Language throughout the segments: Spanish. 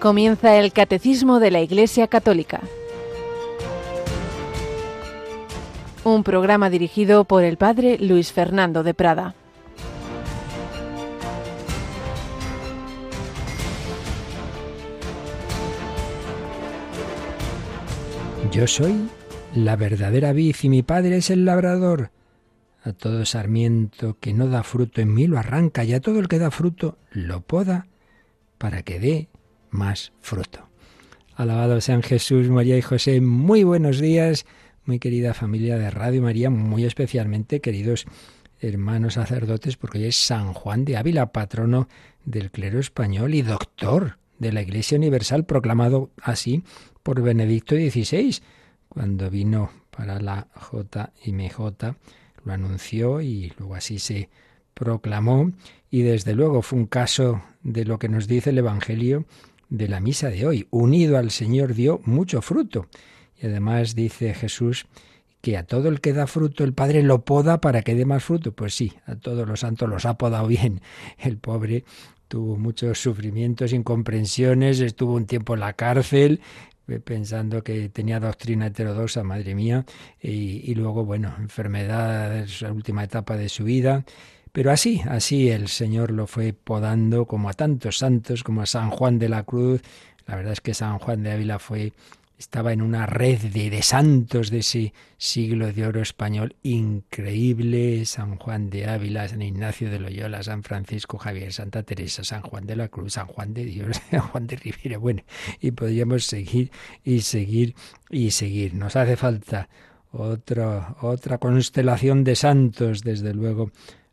Comienza el Catecismo de la Iglesia Católica. Un programa dirigido por el Padre Luis Fernando de Prada. Yo soy la verdadera vid y mi Padre es el labrador. A todo sarmiento que no da fruto en mí lo arranca y a todo el que da fruto lo poda para que dé más fruto. Alabado sean Jesús, María y José. Muy buenos días, muy querida familia de Radio María, muy especialmente queridos hermanos sacerdotes, porque hoy es San Juan de Ávila, patrono del clero español y doctor de la Iglesia Universal, proclamado así por Benedicto XVI, cuando vino para la JMJ, lo anunció y luego así se proclamó, y desde luego fue un caso de lo que nos dice el Evangelio de la misa de hoy. Unido al Señor dio mucho fruto. Y además dice Jesús que a todo el que da fruto el Padre lo poda para que dé más fruto. Pues sí, a todos los santos los ha podado bien. El pobre tuvo muchos sufrimientos, incomprensiones, estuvo un tiempo en la cárcel eh, pensando que tenía doctrina heterodoxa, madre mía, y, luego, bueno, enfermedad, la última etapa de su vida. Pero así, así el Señor lo fue podando como a tantos santos, como a San Juan de la Cruz. La verdad es que San Juan de Ávila fue estaba en una red de, de, santos de ese siglo de oro español increíble. San Juan de Ávila, San Ignacio de Loyola, San Francisco Javier, Santa Teresa, San Juan de la Cruz, San Juan de Dios, San Juan de Rivera. Bueno, y podríamos seguir y seguir y seguir. Nos hace falta otra, otra constelación de santos, desde luego,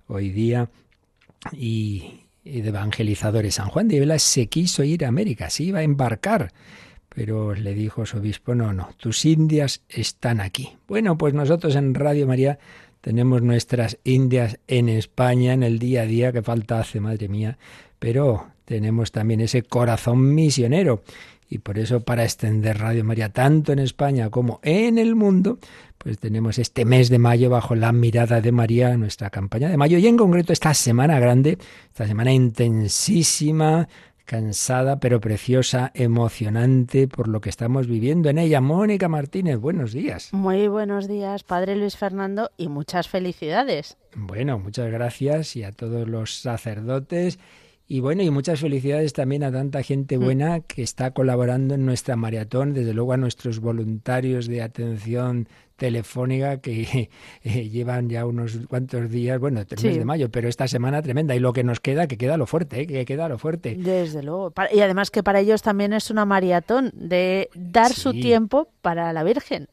hoy día y, de evangelizadores. San Juan de Vela se quiso ir a América, se iba a embarcar, pero le dijo su obispo, no, no, tus indias están aquí. Bueno, pues nosotros en Radio María tenemos nuestras indias en España, en el día a día, que falta hace, madre mía, pero tenemos también ese corazón misionero. Y por eso para extender Radio María tanto en España como en el mundo, pues tenemos este mes de mayo bajo la mirada de María, nuestra campaña de mayo, y en concreto esta semana grande, esta semana intensísima, cansada pero preciosa, emocionante por lo que estamos viviendo en ella. Mónica Martínez, buenos días. Muy buenos días, Padre Luis Fernando, y muchas felicidades. Bueno, muchas gracias y a todos los sacerdotes. Y bueno, y muchas felicidades también a tanta gente buena que está colaborando en nuestra maratón, desde luego a nuestros voluntarios de atención telefónica que eh, llevan ya unos cuantos días, bueno, el Sí. mes de mayo, pero esta semana tremenda. Y lo que nos queda, que queda lo fuerte, ¿eh? que queda lo fuerte. Desde luego. Y además que para ellos también es una maratón de dar su tiempo para la Virgen.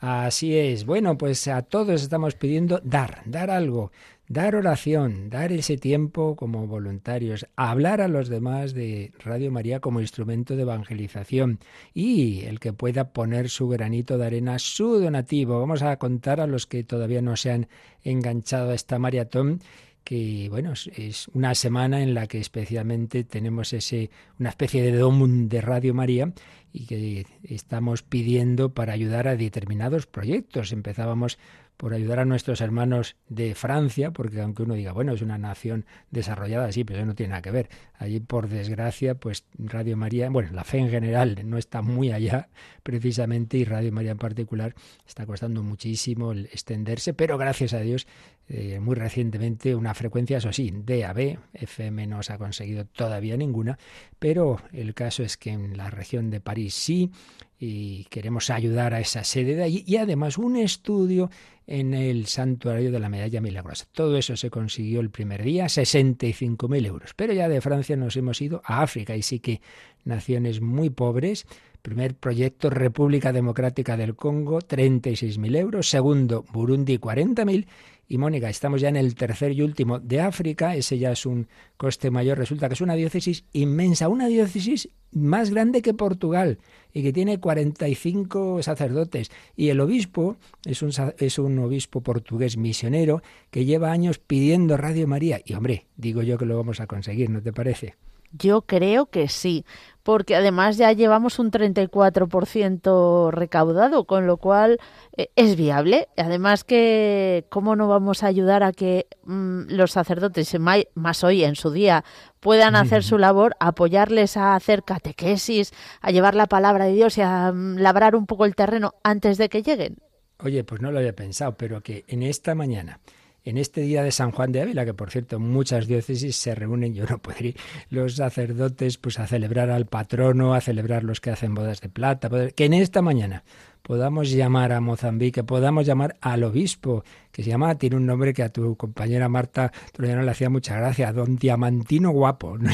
Así es. Bueno, pues a todos estamos pidiendo dar, dar algo, dar oración, dar ese tiempo como voluntarios, hablar a los demás de Radio María como instrumento de evangelización y el que pueda poner su granito de arena, su donativo. Vamos a contar a los que todavía no se han enganchado a esta maratón que bueno, es- una semana en la que especialmente tenemos ese una especie de dom de Radio María y que estamos pidiendo para ayudar a determinados proyectos. Empezábamos por ayudar a nuestros hermanos de Francia, porque aunque uno diga, bueno, es una nación desarrollada, sí, pero eso no tiene nada que ver. Allí, por desgracia, pues Radio María, bueno, la fe en general no está muy allá, precisamente, y Radio María en particular está costando muchísimo el extenderse, pero gracias a Dios, eh, muy recientemente una frecuencia, eso sí, DAB, FM no se ha conseguido todavía ninguna, pero el caso es que en la región de París sí, y queremos ayudar a esa sede de allí, y además un estudio en el santuario de la medalla milagrosa. Todo eso se consiguió el primer día, 65.000 euros. Pero ya de Francia nos hemos ido a África y sí que naciones muy pobres. Primer proyecto República Democrática del Congo, 36.000 euros. Segundo, Burundi, 40.000. Y Mónica, estamos ya en el tercer y último de África, ese ya es un coste mayor, resulta que es una diócesis inmensa, una diócesis más grande que Portugal y que tiene 45 sacerdotes. Y el obispo es un, es un obispo portugués misionero que lleva años pidiendo Radio María. Y hombre, digo yo que lo vamos a conseguir, ¿no te parece? Yo creo que sí, porque además ya llevamos un 34% recaudado, con lo cual eh, es viable. Además que, ¿cómo no vamos a ayudar a que mm, los sacerdotes, más hoy en su día, puedan hacer su labor, apoyarles a hacer catequesis, a llevar la palabra de Dios y a mm, labrar un poco el terreno antes de que lleguen? Oye, pues no lo había pensado, pero que en esta mañana en este día de San Juan de Ávila, que por cierto muchas diócesis se reúnen, yo no puedo ir, los sacerdotes pues a celebrar al patrono, a celebrar los que hacen bodas de plata, que en esta mañana podamos llamar a Mozambique, podamos llamar al obispo, que se llama, tiene un nombre que a tu compañera Marta Troyano le hacía mucha gracia, don Diamantino Guapo. ¿no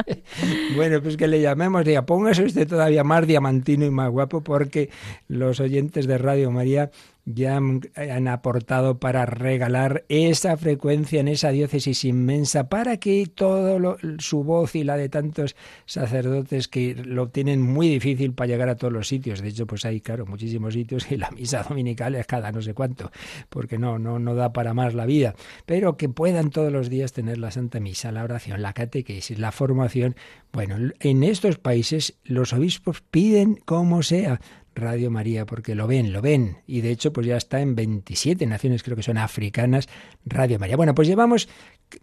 bueno, pues que le llamemos, diga, póngase usted todavía más diamantino y más guapo, porque los oyentes de Radio María ya han aportado para regalar esa frecuencia en esa diócesis inmensa para que todo su voz y la de tantos sacerdotes que lo tienen muy difícil para llegar a todos los sitios. De hecho, pues hay, claro, muchísimos sitios y la misa dominical es cada no sé cuánto, porque no, no, no da para más la vida. Pero que puedan todos los días tener la Santa Misa, la oración, la catequesis, la formación. Bueno, en estos países los obispos piden como sea Radio María, porque lo ven, lo ven. Y de hecho, pues ya está en 27 naciones, creo que son africanas, Radio María. Bueno, pues llevamos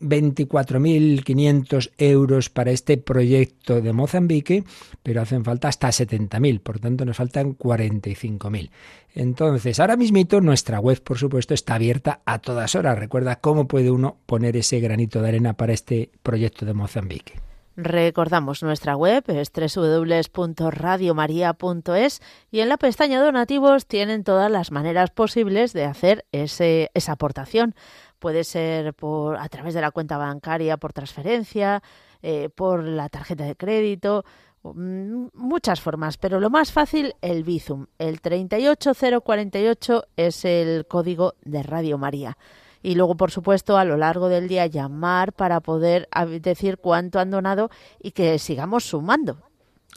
24.500 euros para este proyecto de Mozambique, pero hacen falta hasta 70.000, por tanto nos faltan 45.000. Entonces, ahora mismito nuestra web, por supuesto, está abierta a todas horas. Recuerda cómo puede uno poner ese granito de arena para este proyecto de Mozambique. Recordamos nuestra web es www.radiomaria.es y en la pestaña donativos tienen todas las maneras posibles de hacer ese, esa aportación. Puede ser por a través de la cuenta bancaria, por transferencia, eh, por la tarjeta de crédito, mm, muchas formas, pero lo más fácil, el Bizum. El 38048 es el código de Radio María y luego, por supuesto, a lo largo del día llamar para poder decir cuánto han donado y que sigamos sumando.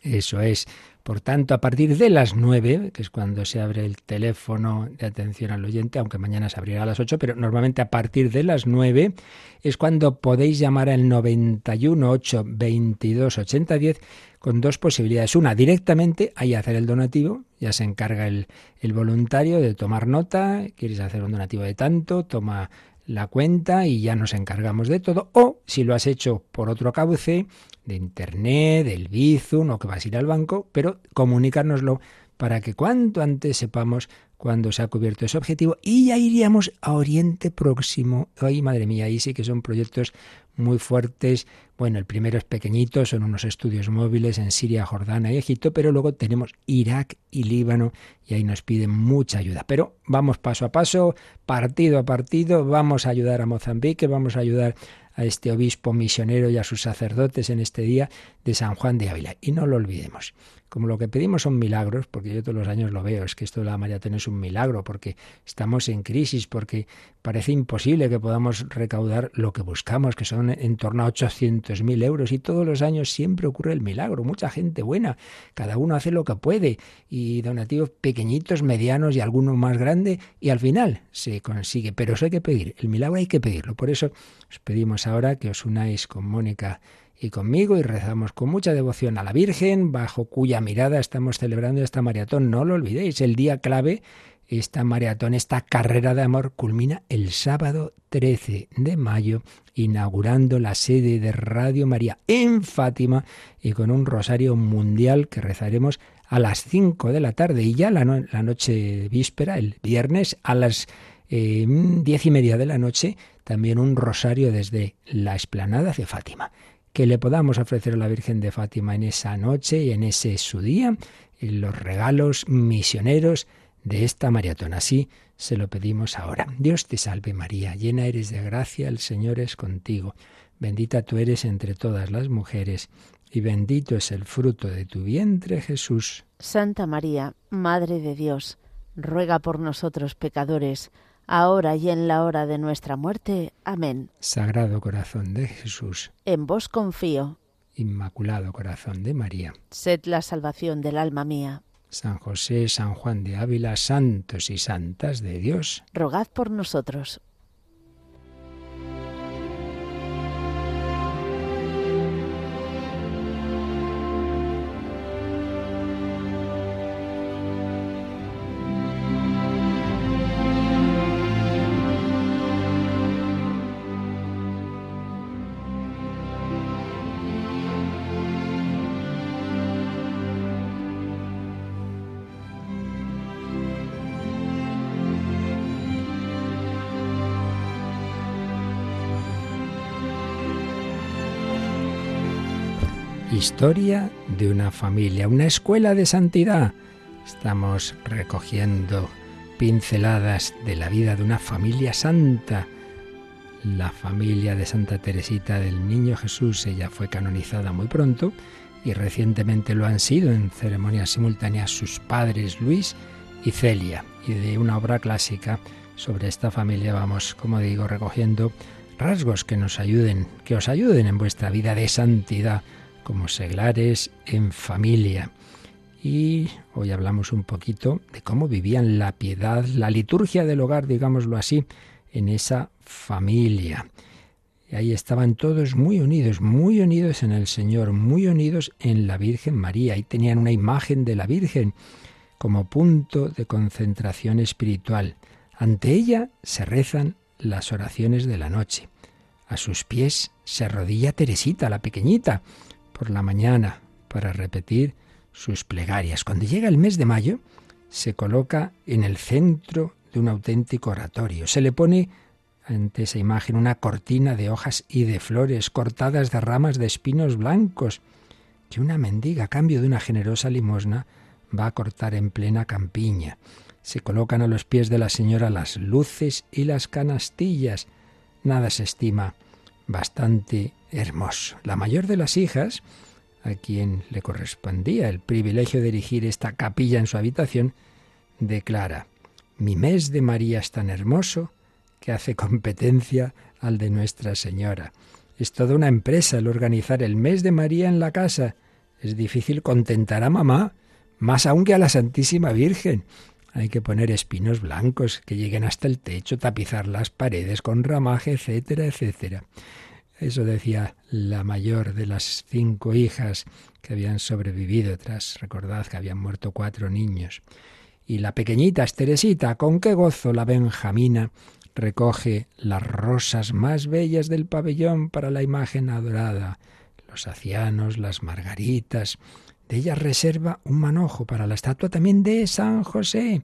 Eso es. Por tanto, a partir de las nueve, que es cuando se abre el teléfono de atención al oyente, aunque mañana se abrirá a las ocho, pero normalmente a partir de las nueve es cuando podéis llamar al 91 8 22 80 10 con dos posibilidades. Una, directamente ahí hacer el donativo, ya se encarga el, el voluntario de tomar nota, quieres hacer un donativo de tanto, toma la cuenta y ya nos encargamos de todo. O si lo has hecho por otro cauce, de internet, del Bizum o que vas a ir al banco, pero comunicárnoslo para que cuanto antes sepamos cuándo se ha cubierto ese objetivo y ya iríamos a Oriente Próximo. Ay, madre mía, ahí sí que son proyectos muy fuertes. Bueno, el primero es pequeñito, son unos estudios móviles en Siria, Jordania y Egipto, pero luego tenemos Irak y Líbano y ahí nos piden mucha ayuda. Pero vamos paso a paso, partido a partido, vamos a ayudar a Mozambique, vamos a ayudar a este obispo misionero y a sus sacerdotes en este día de San Juan de Ávila. Y no lo olvidemos como lo que pedimos son milagros, porque yo todos los años lo veo, es que esto de la maratón es un milagro, porque estamos en crisis, porque parece imposible que podamos recaudar lo que buscamos, que son en torno a 800.000 euros, y todos los años siempre ocurre el milagro, mucha gente buena, cada uno hace lo que puede, y donativos pequeñitos, medianos y alguno más grande, y al final se consigue, pero eso hay que pedir, el milagro hay que pedirlo, por eso os pedimos ahora que os unáis con Mónica y conmigo y rezamos con mucha devoción a la Virgen, bajo cuya mirada estamos celebrando esta maratón. No lo olvidéis, el día clave, esta maratón, esta carrera de amor culmina el sábado 13 de mayo, inaugurando la sede de Radio María en Fátima y con un rosario mundial que rezaremos a las 5 de la tarde y ya la, noche víspera, el viernes, a las eh, diez y media de la noche, también un rosario desde la explanada de Fátima que le podamos ofrecer a la Virgen de Fátima en esa noche y en ese su día, los regalos misioneros de esta maratón. Así se lo pedimos ahora. Dios te salve María, llena eres de gracia, el Señor es contigo. Bendita tú eres entre todas las mujeres, y bendito es el fruto de tu vientre, Jesús. Santa María, Madre de Dios, ruega por nosotros pecadores, ahora y en la hora de nuestra muerte. Amén. Sagrado corazón de Jesús. En vos confío. Inmaculado corazón de María. Sed la salvación del alma mía. San José, San Juan de Ávila, santos y santas de Dios. Rogad por nosotros. Historia de una familia, una escuela de santidad. Estamos recogiendo pinceladas de la vida de una familia santa. La familia de Santa Teresita del Niño Jesús, ella fue canonizada muy pronto y recientemente lo han sido en ceremonias simultáneas sus padres Luis y Celia. Y de una obra clásica sobre esta familia vamos, como digo, recogiendo rasgos que nos ayuden, que os ayuden en vuestra vida de santidad como seglares en familia. Y hoy hablamos un poquito de cómo vivían la piedad, la liturgia del hogar, digámoslo así, en esa familia. Y ahí estaban todos muy unidos, muy unidos en el Señor, muy unidos en la Virgen María. Y tenían una imagen de la Virgen como punto de concentración espiritual. Ante ella se rezan las oraciones de la noche. A sus pies se arrodilla Teresita, la pequeñita, por la mañana para repetir sus plegarias. Cuando llega el mes de mayo, se coloca en el centro de un auténtico oratorio. Se le pone ante esa imagen una cortina de hojas y de flores cortadas de ramas de espinos blancos que una mendiga a cambio de una generosa limosna va a cortar en plena campiña. Se colocan a los pies de la señora las luces y las canastillas. Nada se estima bastante hermoso. La mayor de las hijas, a quien le correspondía el privilegio de dirigir esta capilla en su habitación, declara, mi mes de María es tan hermoso que hace competencia al de Nuestra Señora. Es toda una empresa el organizar el mes de María en la casa. Es difícil contentar a mamá, más aún que a la Santísima Virgen. Hay que poner espinos blancos que lleguen hasta el techo, tapizar las paredes con ramaje, etcétera, etcétera. Eso decía la mayor de las cinco hijas que habían sobrevivido tras, recordad que habían muerto cuatro niños. Y la pequeñita Esteresita, con qué gozo la Benjamina recoge las rosas más bellas del pabellón para la imagen adorada, los acianos, las margaritas. De ellas reserva un manojo para la estatua también de San José,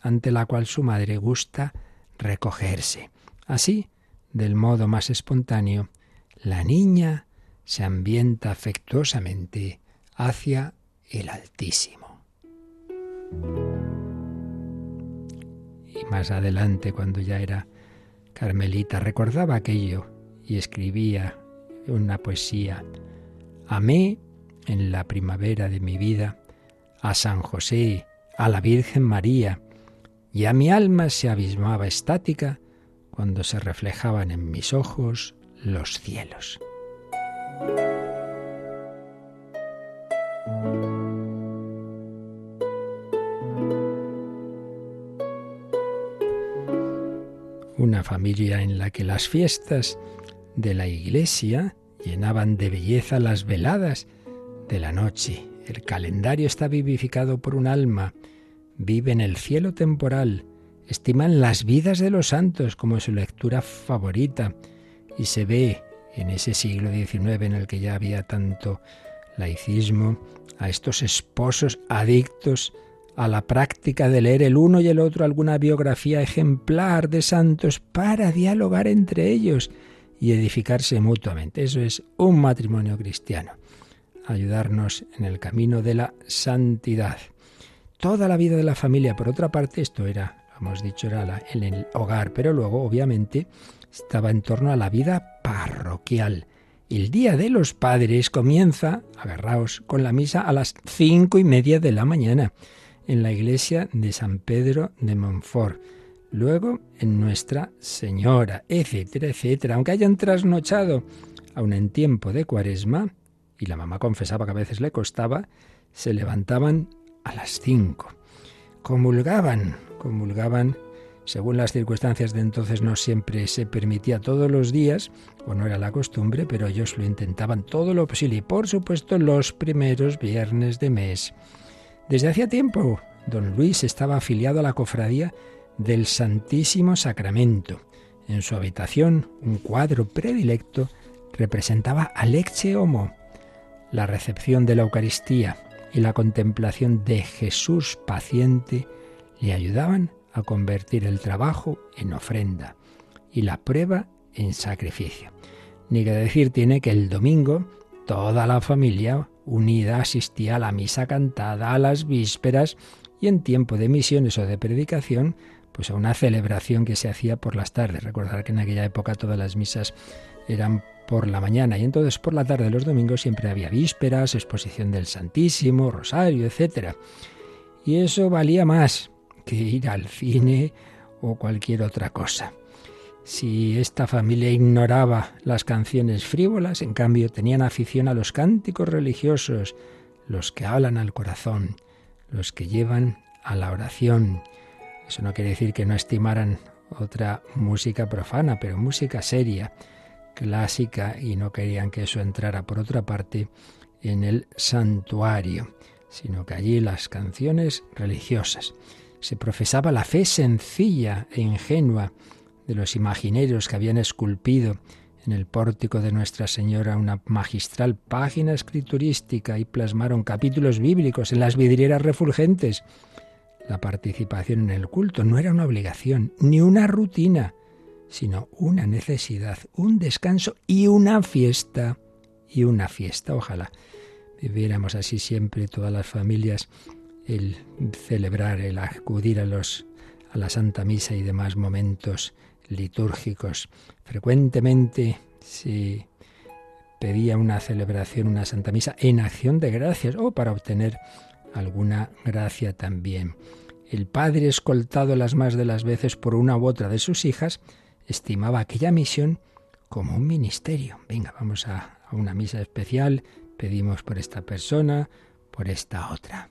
ante la cual su madre gusta recogerse. Así, del modo más espontáneo, la niña se ambienta afectuosamente hacia el Altísimo. Y más adelante, cuando ya era Carmelita, recordaba aquello y escribía una poesía. Amé en la primavera de mi vida a San José, a la Virgen María, y a mi alma se abismaba estática cuando se reflejaban en mis ojos los cielos. Una familia en la que las fiestas de la iglesia llenaban de belleza las veladas de la noche. El calendario está vivificado por un alma, vive en el cielo temporal, estiman las vidas de los santos como su lectura favorita, y se ve en ese siglo XIX en el que ya había tanto laicismo, a estos esposos adictos a la práctica de leer el uno y el otro alguna biografía ejemplar de santos para dialogar entre ellos y edificarse mutuamente. Eso es un matrimonio cristiano, ayudarnos en el camino de la santidad. Toda la vida de la familia, por otra parte, esto era, hemos dicho, era en el hogar, pero luego, obviamente, estaba en torno a la vida parroquial. El Día de los Padres comienza, agarraos, con la misa a las cinco y media de la mañana en la iglesia de San Pedro de Montfort. Luego en Nuestra Señora, etcétera, etcétera. Aunque hayan trasnochado, aun en tiempo de cuaresma, y la mamá confesaba que a veces le costaba, se levantaban a las cinco. Comulgaban, comulgaban según las circunstancias de entonces no siempre se permitía todos los días, o no era la costumbre, pero ellos lo intentaban todo lo posible y por supuesto los primeros viernes de mes. Desde hacía tiempo, don Luis estaba afiliado a la cofradía del Santísimo Sacramento. En su habitación, un cuadro predilecto representaba a Lecce Homo, la recepción de la Eucaristía y la contemplación de Jesús paciente le ayudaban a convertir el trabajo en ofrenda y la prueba en sacrificio. Ni que decir tiene que el domingo toda la familia unida asistía a la misa cantada, a las vísperas y en tiempo de misiones o de predicación, pues a una celebración que se hacía por las tardes. Recordar que en aquella época todas las misas eran por la mañana y entonces por la tarde los domingos siempre había vísperas, exposición del Santísimo, rosario, etc. Y eso valía más que ir al cine o cualquier otra cosa. Si esta familia ignoraba las canciones frívolas, en cambio tenían afición a los cánticos religiosos, los que hablan al corazón, los que llevan a la oración. Eso no quiere decir que no estimaran otra música profana, pero música seria, clásica, y no querían que eso entrara por otra parte en el santuario, sino que allí las canciones religiosas. Se profesaba la fe sencilla e ingenua, de los imagineros que habían esculpido en el pórtico de Nuestra Señora una magistral página escriturística y plasmaron capítulos bíblicos en las vidrieras refulgentes. La participación en el culto no era una obligación ni una rutina, sino una necesidad, un descanso y una fiesta. Y una fiesta, ojalá viviéramos así siempre todas las familias, el celebrar, el acudir a los a la Santa Misa y demás momentos litúrgicos. Frecuentemente se pedía una celebración, una Santa Misa en acción de gracias o para obtener alguna gracia también. El padre, escoltado las más de las veces por una u otra de sus hijas, estimaba aquella misión como un ministerio. Venga, vamos a, a una misa especial, pedimos por esta persona, por esta otra.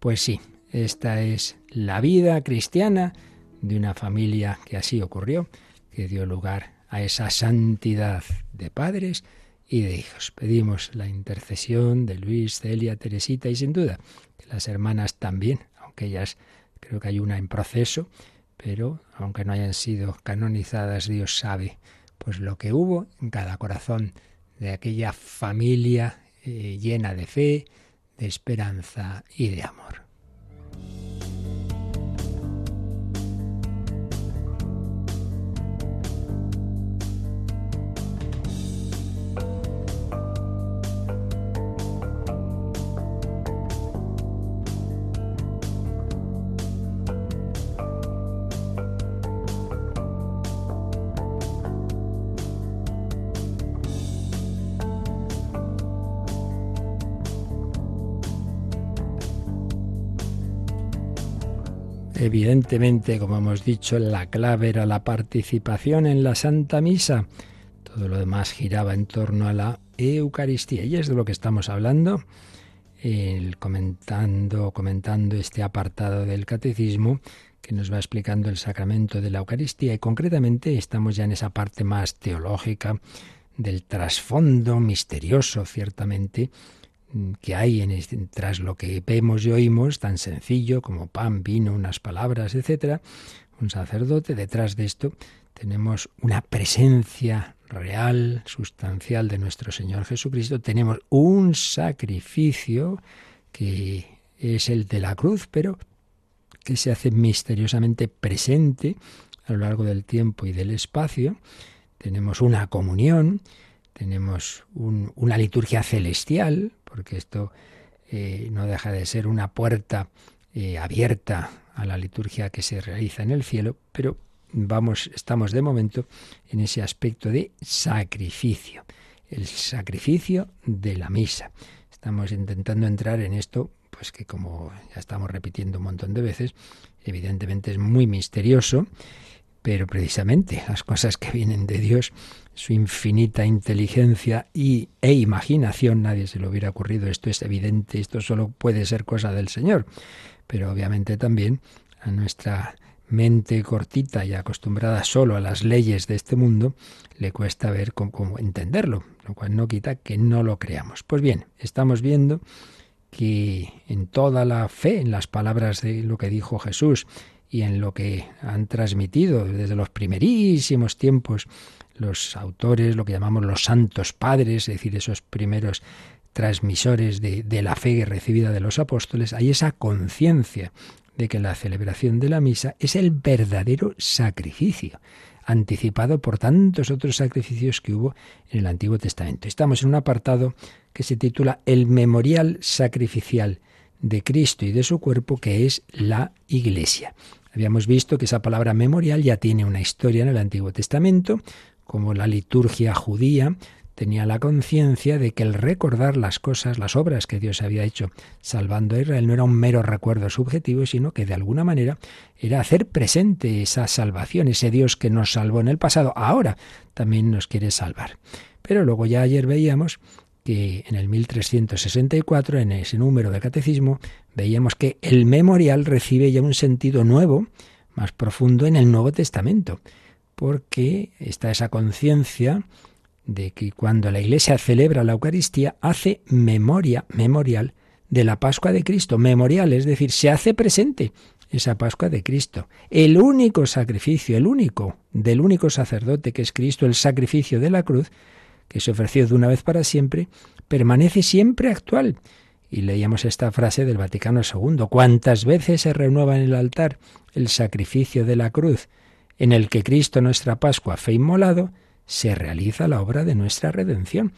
Pues sí, esta es la vida cristiana de una familia que así ocurrió, que dio lugar a esa santidad de padres y de hijos. Pedimos la intercesión de Luis, Celia, Teresita y sin duda de las hermanas también, aunque ellas creo que hay una en proceso, pero aunque no hayan sido canonizadas, Dios sabe pues lo que hubo en cada corazón de aquella familia eh, llena de fe, de esperanza y de amor. Evidentemente, como hemos dicho, la clave era la participación en la Santa Misa. Todo lo demás giraba en torno a la Eucaristía. Y es de lo que estamos hablando, comentando, comentando este apartado del Catecismo que nos va explicando el sacramento de la Eucaristía. Y concretamente estamos ya en esa parte más teológica del trasfondo misterioso, ciertamente, que hay en tras lo que vemos y oímos, tan sencillo como pan, vino, unas palabras, etcétera, un sacerdote, detrás de esto tenemos una presencia real, sustancial de nuestro Señor Jesucristo, tenemos un sacrificio que es el de la cruz, pero que se hace misteriosamente presente a lo largo del tiempo y del espacio. Tenemos una comunión, tenemos una liturgia celestial, porque esto eh, no deja de ser una puerta eh, abierta a la liturgia que se realiza en el cielo, pero vamos, estamos de momento en ese aspecto de sacrificio, el sacrificio de la misa. Estamos intentando entrar en esto, pues que como ya estamos repitiendo un montón de veces, evidentemente es muy misterioso, pero precisamente las cosas que vienen de Dios su infinita inteligencia y, e imaginación, nadie se le hubiera ocurrido, esto es evidente, esto solo puede ser cosa del Señor, pero obviamente también a nuestra mente cortita y acostumbrada solo a las leyes de este mundo, le cuesta ver cómo, entenderlo, lo cual no quita que no lo creamos. Pues bien, estamos viendo que en toda la fe, en las palabras de lo que dijo Jesús y en lo que han transmitido desde los primerísimos tiempos los autores, lo que llamamos los santos padres, es decir, esos primeros transmisores de, de la fe recibida de los apóstoles, hay esa conciencia de que la celebración de la misa es el verdadero sacrificio. anticipado por tantos otros sacrificios que hubo en el Antiguo Testamento. Estamos en un apartado que se titula El memorial sacrificial de Cristo y de su cuerpo, que es la Iglesia. Habíamos visto que esa palabra memorial ya tiene una historia en el Antiguo Testamento, como la liturgia judía tenía la conciencia de que el recordar las cosas, las obras que Dios había hecho salvando a Israel no era un mero recuerdo subjetivo, sino que de alguna manera era hacer presente esa salvación, ese Dios que nos salvó en el pasado, ahora también nos quiere salvar. Pero luego ya ayer veíamos que en el 1364, en ese número de catecismo, veíamos que el memorial recibe ya un sentido nuevo, más profundo en el Nuevo Testamento, porque está esa conciencia de que cuando la Iglesia celebra la Eucaristía hace memoria, memorial, de la Pascua de Cristo. Memorial, es decir, se hace presente esa Pascua de Cristo. El único sacrificio, el único, del único sacerdote que es Cristo, el sacrificio de la cruz, que se ofreció de una vez para siempre, permanece siempre actual. Y leíamos esta frase del Vaticano II. ¿Cuántas veces se renueva en el altar el sacrificio de la cruz, en el que Cristo, nuestra Pascua, fue inmolado? se realiza la obra de nuestra redención.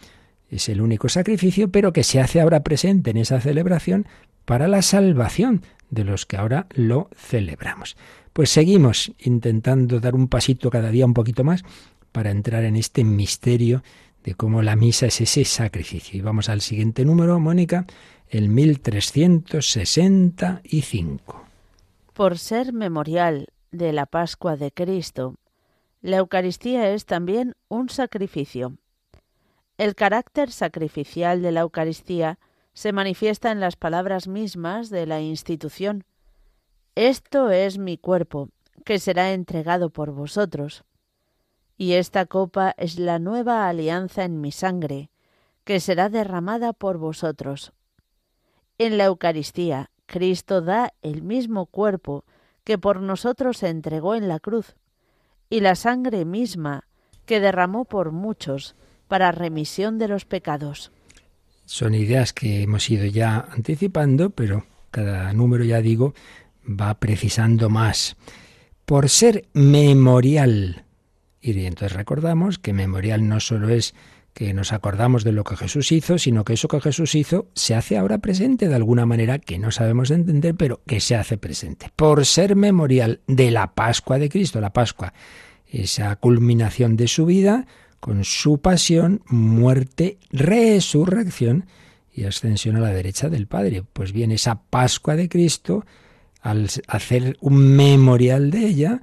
Es el único sacrificio, pero que se hace ahora presente en esa celebración para la salvación de los que ahora lo celebramos. Pues seguimos intentando dar un pasito cada día un poquito más para entrar en este misterio de cómo la misa es ese sacrificio. Y vamos al siguiente número, Mónica, el 1365. Por ser memorial de la Pascua de Cristo, la Eucaristía es también un sacrificio. El carácter sacrificial de la Eucaristía se manifiesta en las palabras mismas de la institución. Esto es mi cuerpo, que será entregado por vosotros. Y esta copa es la nueva alianza en mi sangre, que será derramada por vosotros. En la Eucaristía, Cristo da el mismo cuerpo que por nosotros se entregó en la cruz y la sangre misma que derramó por muchos para remisión de los pecados. Son ideas que hemos ido ya anticipando, pero cada número, ya digo, va precisando más. Por ser memorial. Y entonces recordamos que memorial no solo es que nos acordamos de lo que Jesús hizo, sino que eso que Jesús hizo se hace ahora presente de alguna manera que no sabemos entender, pero que se hace presente. Por ser memorial de la Pascua de Cristo, la Pascua, esa culminación de su vida con su pasión, muerte, resurrección y ascensión a la derecha del Padre. Pues bien, esa Pascua de Cristo, al hacer un memorial de ella,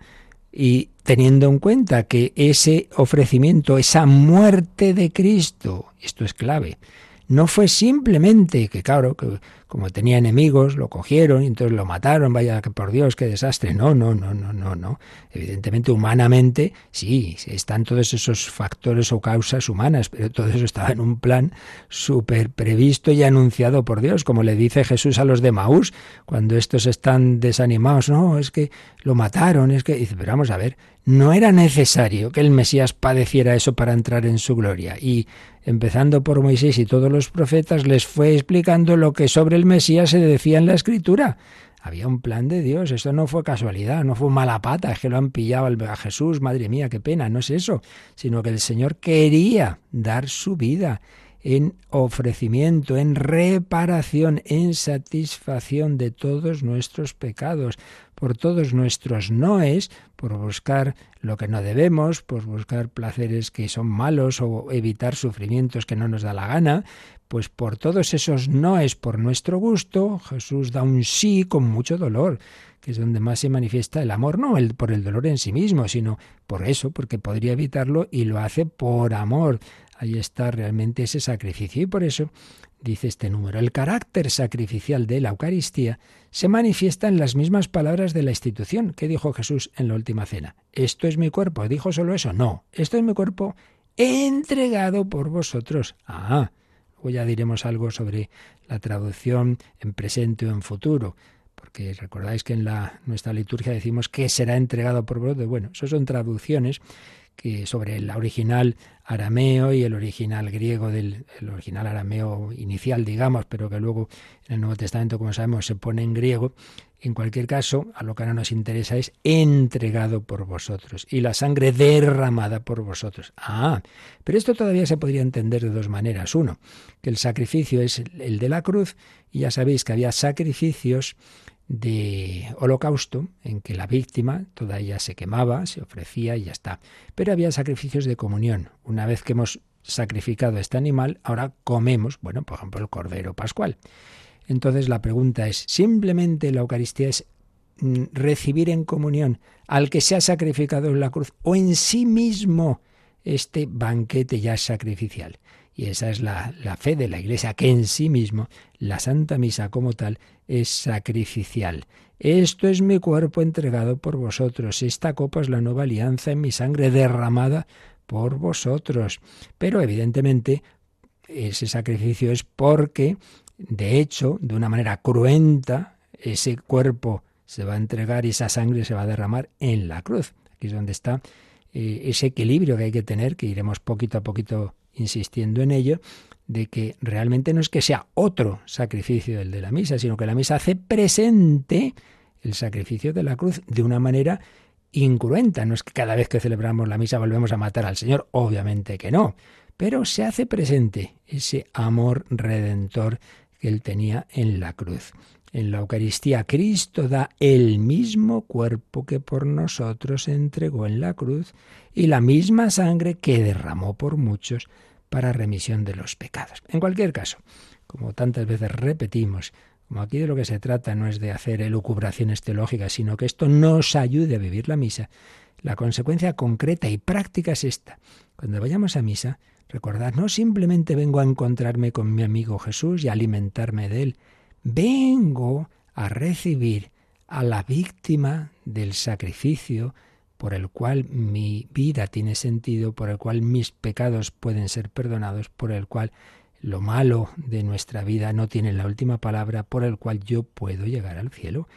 y teniendo en cuenta que ese ofrecimiento, esa muerte de Cristo, esto es clave, no fue simplemente que, claro, que como tenía enemigos, lo cogieron y entonces lo mataron, vaya que por Dios, qué desastre. No, no, no, no, no, no. Evidentemente, humanamente, sí, están todos esos factores o causas humanas, pero todo eso estaba en un plan súper previsto y anunciado por Dios, como le dice Jesús a los de Maús, cuando estos están desanimados, no, es que lo mataron, es que, dice, pero vamos a ver, no era necesario que el Mesías padeciera eso para entrar en su gloria. Y empezando por Moisés y todos los profetas, les fue explicando lo que sobre el Mesías se decía en la Escritura. Había un plan de Dios, esto no fue casualidad, no fue mala pata, es que lo han pillado a Jesús, madre mía, qué pena, no es eso, sino que el Señor quería dar su vida en ofrecimiento, en reparación, en satisfacción de todos nuestros pecados, por todos nuestros noes, por buscar lo que no debemos, por buscar placeres que son malos o evitar sufrimientos que no nos da la gana, pues por todos esos noes por nuestro gusto, Jesús da un sí con mucho dolor, que es donde más se manifiesta el amor, no el, por el dolor en sí mismo, sino por eso, porque podría evitarlo y lo hace por amor. Ahí está realmente ese sacrificio. Y por eso dice este número, el carácter sacrificial de la Eucaristía se manifiesta en las mismas palabras de la institución que dijo Jesús en la última cena. Esto es mi cuerpo. ¿Dijo solo eso? No. Esto es mi cuerpo entregado por vosotros. Ah, ya diremos algo sobre la traducción en presente o en futuro. Porque recordáis que en la, nuestra liturgia decimos que será entregado por vosotros. Bueno, eso son traducciones que sobre el original arameo y el original griego del el original arameo inicial, digamos, pero que luego en el Nuevo Testamento, como sabemos, se pone en griego. En cualquier caso, a lo que ahora nos interesa es entregado por vosotros y la sangre derramada por vosotros. Ah, pero esto todavía se podría entender de dos maneras. Uno, que el sacrificio es el de la cruz y ya sabéis que había sacrificios de holocausto en que la víctima toda ella se quemaba, se ofrecía y ya está. Pero había sacrificios de comunión. Una vez que hemos sacrificado este animal, ahora comemos, bueno, por ejemplo, el cordero pascual. Entonces la pregunta es, ¿simplemente la Eucaristía es mm, recibir en comunión al que se ha sacrificado en la cruz o en sí mismo este banquete ya sacrificial? Y esa es la, la, fe de la Iglesia, que en sí mismo la Santa Misa como tal es sacrificial. Esto es mi cuerpo entregado por vosotros. Esta copa es la nueva alianza en mi sangre derramada por vosotros. Pero evidentemente ese sacrificio es porque, de hecho, de una manera cruenta, ese cuerpo se va a entregar y esa sangre se va a derramar en la cruz. Aquí es donde está eh, ese equilibrio que hay que tener, que iremos poquito a poquito insistiendo en ello, de que realmente no es que sea otro sacrificio el de la misa, sino que la misa hace presente el sacrificio de la cruz de una manera incruenta. No es que cada vez que celebramos la misa volvemos a matar al Señor, obviamente que no, pero se hace presente ese amor redentor que él tenía en la cruz. En la Eucaristía Cristo da el mismo cuerpo que por nosotros entregó en la cruz y la misma sangre que derramó por muchos para remisión de los pecados. En cualquier caso, como tantas veces repetimos, como aquí de lo que se trata no es de hacer elucubraciones teológicas, sino que esto nos ayude a vivir la misa, la consecuencia concreta y práctica es esta. Cuando vayamos a misa, recordad, no simplemente vengo a encontrarme con mi amigo Jesús y a alimentarme de él, vengo a recibir a la víctima del sacrificio, por el cual mi vida tiene sentido, por el cual mis pecados pueden ser perdonados, por el cual lo malo de nuestra vida no tiene la última palabra, por el cual yo puedo llegar al cielo.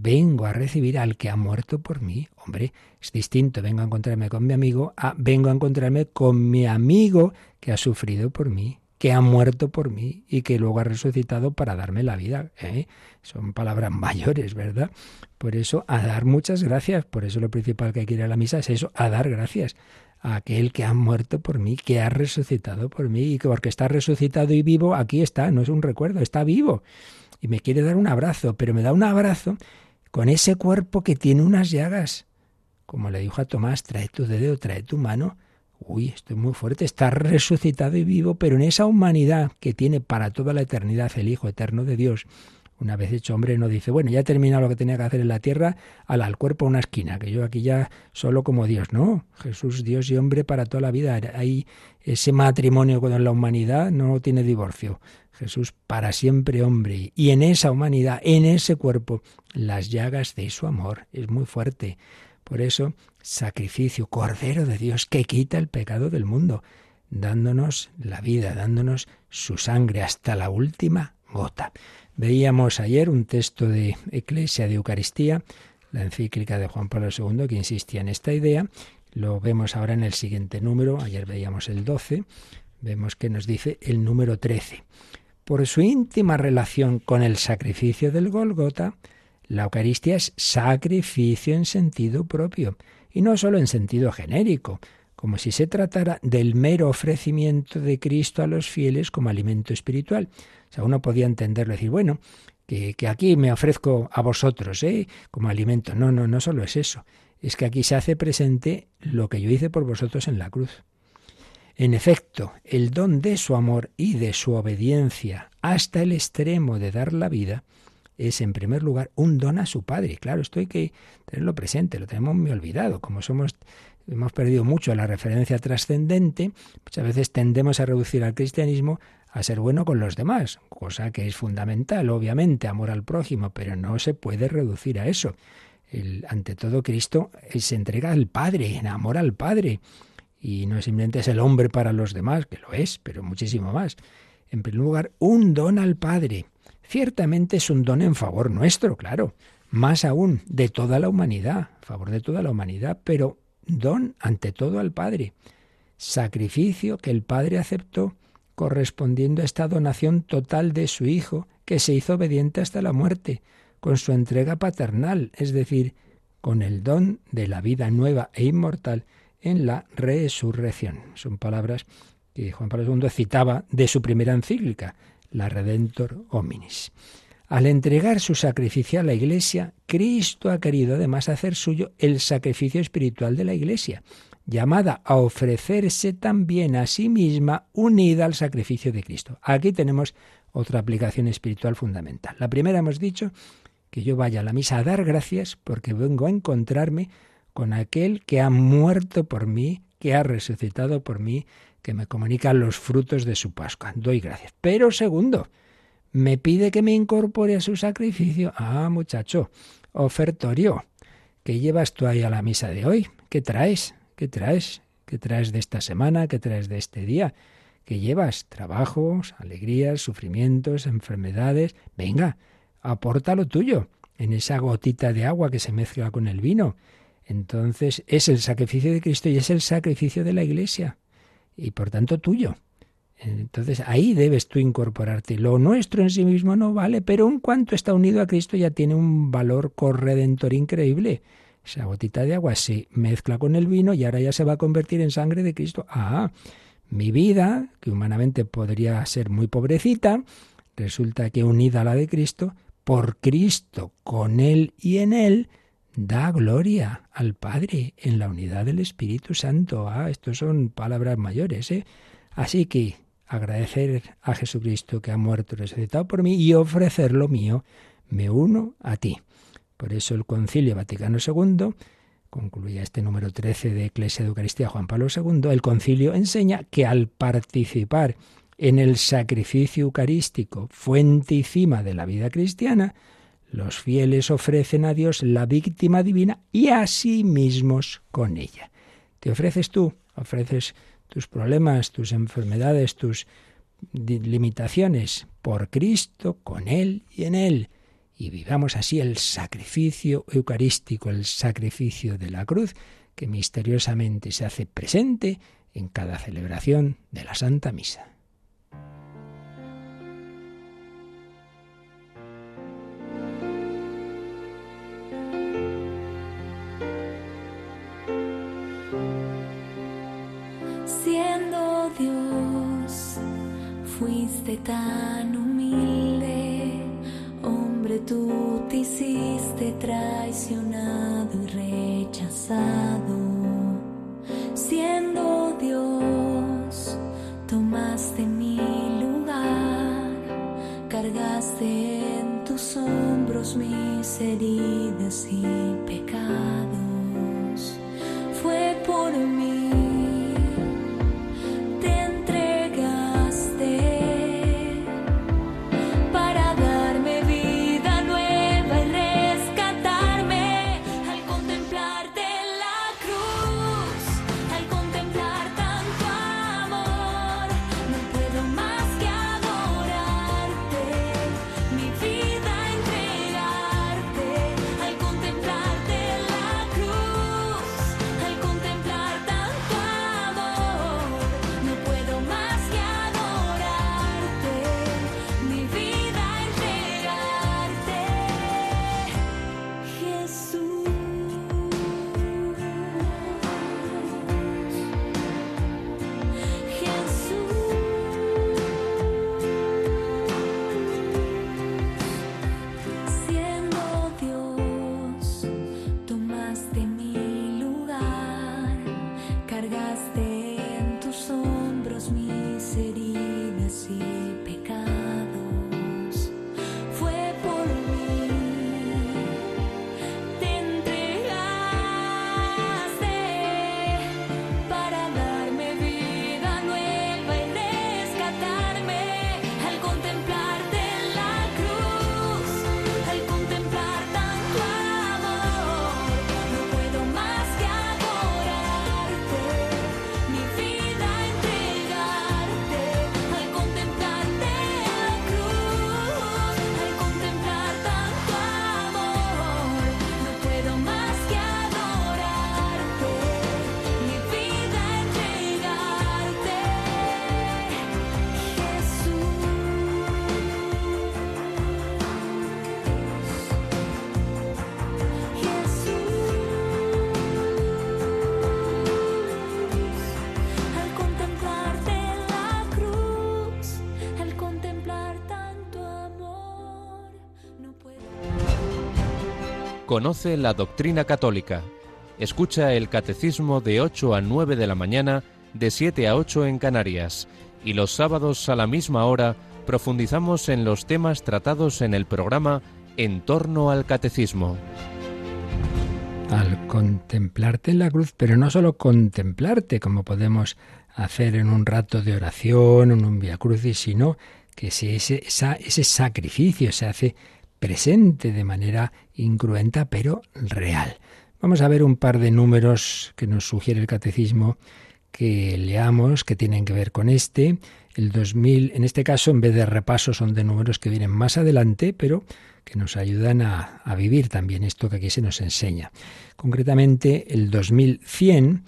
Vengo a recibir al que ha muerto por mí. Hombre, es distinto, vengo a encontrarme con mi amigo, a vengo a encontrarme con mi amigo que ha sufrido por mí, que ha muerto por mí y que luego ha resucitado para darme la vida. ¿eh? Son palabras mayores, ¿verdad? Por eso, a dar muchas gracias. Por eso lo principal que hay la misa es eso, a dar gracias a aquel que ha muerto por mí, que ha resucitado por mí y que porque está resucitado y vivo, aquí está, no es un recuerdo, está vivo. Y me quiere dar un abrazo, pero me da un abrazo con ese cuerpo que tiene unas llagas. Como le dijo a Tomás, trae tu dedo, trae tu mano uy, estoy muy fuerte, está resucitado y vivo, pero en esa humanidad que tiene para toda la eternidad el Hijo Eterno de Dios, una vez hecho hombre, no dice, bueno, ya he terminado lo que tenía que hacer en la tierra, al, al cuerpo a una esquina, que yo aquí ya solo como Dios. No, Jesús, Dios y hombre para toda la vida. Hay ese matrimonio con la humanidad no tiene divorcio. Jesús para siempre hombre. Y en esa humanidad, en ese cuerpo, las llagas de su amor. Es muy fuerte. Por eso, sacrificio, Cordero de Dios, que quita el pecado del mundo, dándonos la vida, dándonos su sangre hasta la última gota. Veíamos ayer un texto de Eclesia de Eucaristía, la encíclica de Juan Pablo II, que insistía en esta idea. Lo vemos ahora en el siguiente número, ayer veíamos el 12, vemos que nos dice el número 13. Por su íntima relación con el sacrificio del Golgota, la Eucaristía es sacrificio en sentido propio, y no solo en sentido genérico, como si se tratara del mero ofrecimiento de Cristo a los fieles como alimento espiritual. O sea, uno podía entenderlo, decir, bueno, que, que aquí me ofrezco a vosotros ¿eh? como alimento. No, no, no solo es eso. Es que aquí se hace presente lo que yo hice por vosotros en la cruz. En efecto, el don de su amor y de su obediencia hasta el extremo de dar la vida es en primer lugar un don a su Padre. Claro, esto hay que tenerlo presente, lo tenemos muy olvidado. Como somos, hemos perdido mucho la referencia trascendente, muchas veces tendemos a reducir al cristianismo a ser bueno con los demás, cosa que es fundamental, obviamente, amor al prójimo, pero no se puede reducir a eso. El, ante todo, Cristo se entrega al Padre, en amor al Padre. Y no simplemente es el hombre para los demás, que lo es, pero muchísimo más. En primer lugar, un don al Padre. Ciertamente es un don en favor nuestro, claro, más aún de toda la humanidad, a favor de toda la humanidad, pero don ante todo al Padre, sacrificio que el Padre aceptó correspondiendo a esta donación total de su Hijo, que se hizo obediente hasta la muerte, con su entrega paternal, es decir, con el don de la vida nueva e inmortal en la resurrección. Son palabras que Juan Pablo II citaba de su primera encíclica, la Redentor Hominis. Al entregar su sacrificio a la Iglesia, Cristo ha querido además hacer suyo el sacrificio espiritual de la Iglesia, llamada a ofrecerse también a sí misma unida al sacrificio de Cristo. Aquí tenemos otra aplicación espiritual fundamental. La primera hemos dicho que yo vaya a la misa a dar gracias porque vengo a encontrarme con aquel que ha muerto por mí, que ha resucitado por mí, que me comunica los frutos de su Pascua. Doy gracias. Pero segundo, me pide que me incorpore a su sacrificio. Ah, muchacho, ofertorio. ¿Qué llevas tú ahí a la misa de hoy? ¿Qué traes? ¿Qué traes? ¿Qué traes de esta semana? ¿Qué traes de este día? ¿Qué llevas? Trabajos, alegrías, sufrimientos, enfermedades. Venga, aporta lo tuyo en esa gotita de agua que se mezcla con el vino. Entonces es el sacrificio de Cristo y es el sacrificio de la Iglesia y por tanto tuyo. Entonces ahí debes tú incorporarte. Lo nuestro en sí mismo no vale, pero en cuanto está unido a Cristo ya tiene un valor corredentor increíble. Esa gotita de agua se mezcla con el vino y ahora ya se va a convertir en sangre de Cristo. Ah, mi vida, que humanamente podría ser muy pobrecita, resulta que unida a la de Cristo, por Cristo, con Él y en Él, da gloria al Padre en la unidad del Espíritu Santo. Ah, estos son palabras mayores, ¿eh? Así que agradecer a Jesucristo que ha muerto y resucitado por mí y ofrecer lo mío, me uno a ti. Por eso el Concilio Vaticano II, concluía este número 13 de Eclesia de Eucaristía Juan Pablo II, el concilio enseña que al participar en el sacrificio eucarístico, fuente y cima de la vida cristiana, los fieles ofrecen a Dios la víctima divina y a sí mismos con ella. Te ofreces tú, ofreces tus problemas, tus enfermedades, tus limitaciones por Cristo, con Él y en Él. Y vivamos así el sacrificio eucarístico, el sacrificio de la cruz, que misteriosamente se hace presente en cada celebración de la Santa Misa. Tan humilde, hombre, tú te hiciste traicionado y rechazado. Siendo Dios, tomaste mi lugar, cargaste en tus hombros mis heridas y pecados. Conoce la doctrina católica. Escucha el catecismo de 8 a 9 de la mañana, de 7 a 8 en Canarias. Y los sábados a la misma hora profundizamos en los temas tratados en el programa En torno al catecismo. Al contemplarte en la cruz, pero no solo contemplarte, como podemos hacer en un rato de oración, en un Via Crucis, sino que ese, ese sacrificio se hace presente de manera incruenta, pero real. Vamos a ver un par de números que nos sugiere el catecismo que leamos, que tienen que ver con este. El 2000, en este caso, en vez de repaso, son de números que vienen más adelante, pero que nos ayudan a, a vivir también esto que aquí se nos enseña. Concretamente, el 2100,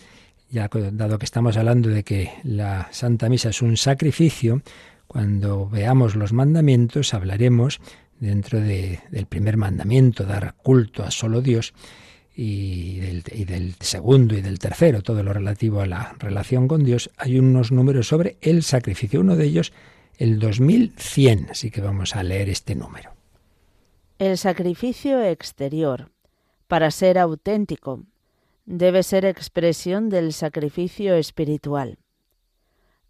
ya dado que estamos hablando de que la Santa Misa es un sacrificio, cuando veamos los mandamientos hablaremos dentro del primer mandamiento, dar culto a solo Dios, y del, y del, segundo y del tercero, todo lo relativo a la relación con Dios, hay unos números sobre el sacrificio. Uno de ellos, el 2100, así que vamos a leer este número. El sacrificio exterior, para ser auténtico, debe ser expresión del sacrificio espiritual.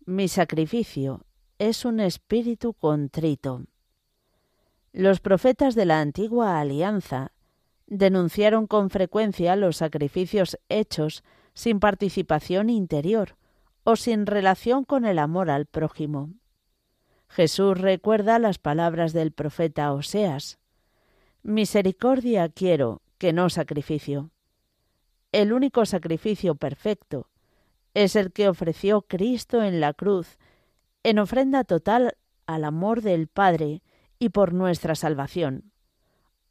Mi sacrificio es un espíritu contrito los profetas de la antigua alianza denunciaron con frecuencia los sacrificios hechos sin participación interior o sin relación con el amor al prójimo. Jesús recuerda las palabras del profeta Oseas. Misericordia quiero, que no sacrificio. El único sacrificio perfecto es el que ofreció Cristo en la cruz, en ofrenda total al amor del Padre y por nuestra salvación.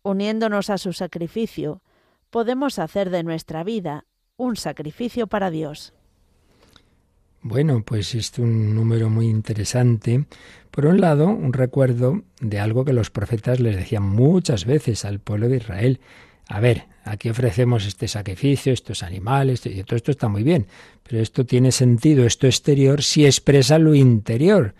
Uniéndonos a su sacrificio, podemos hacer de nuestra vida un sacrificio para Dios. Bueno, pues es un número muy interesante. Por un lado, un recuerdo de algo que los profetas les decían muchas veces al pueblo de Israel. A ver, aquí ofrecemos este sacrificio, estos animales, y todo esto está muy bien, pero esto tiene sentido, esto exterior, si expresa lo interior.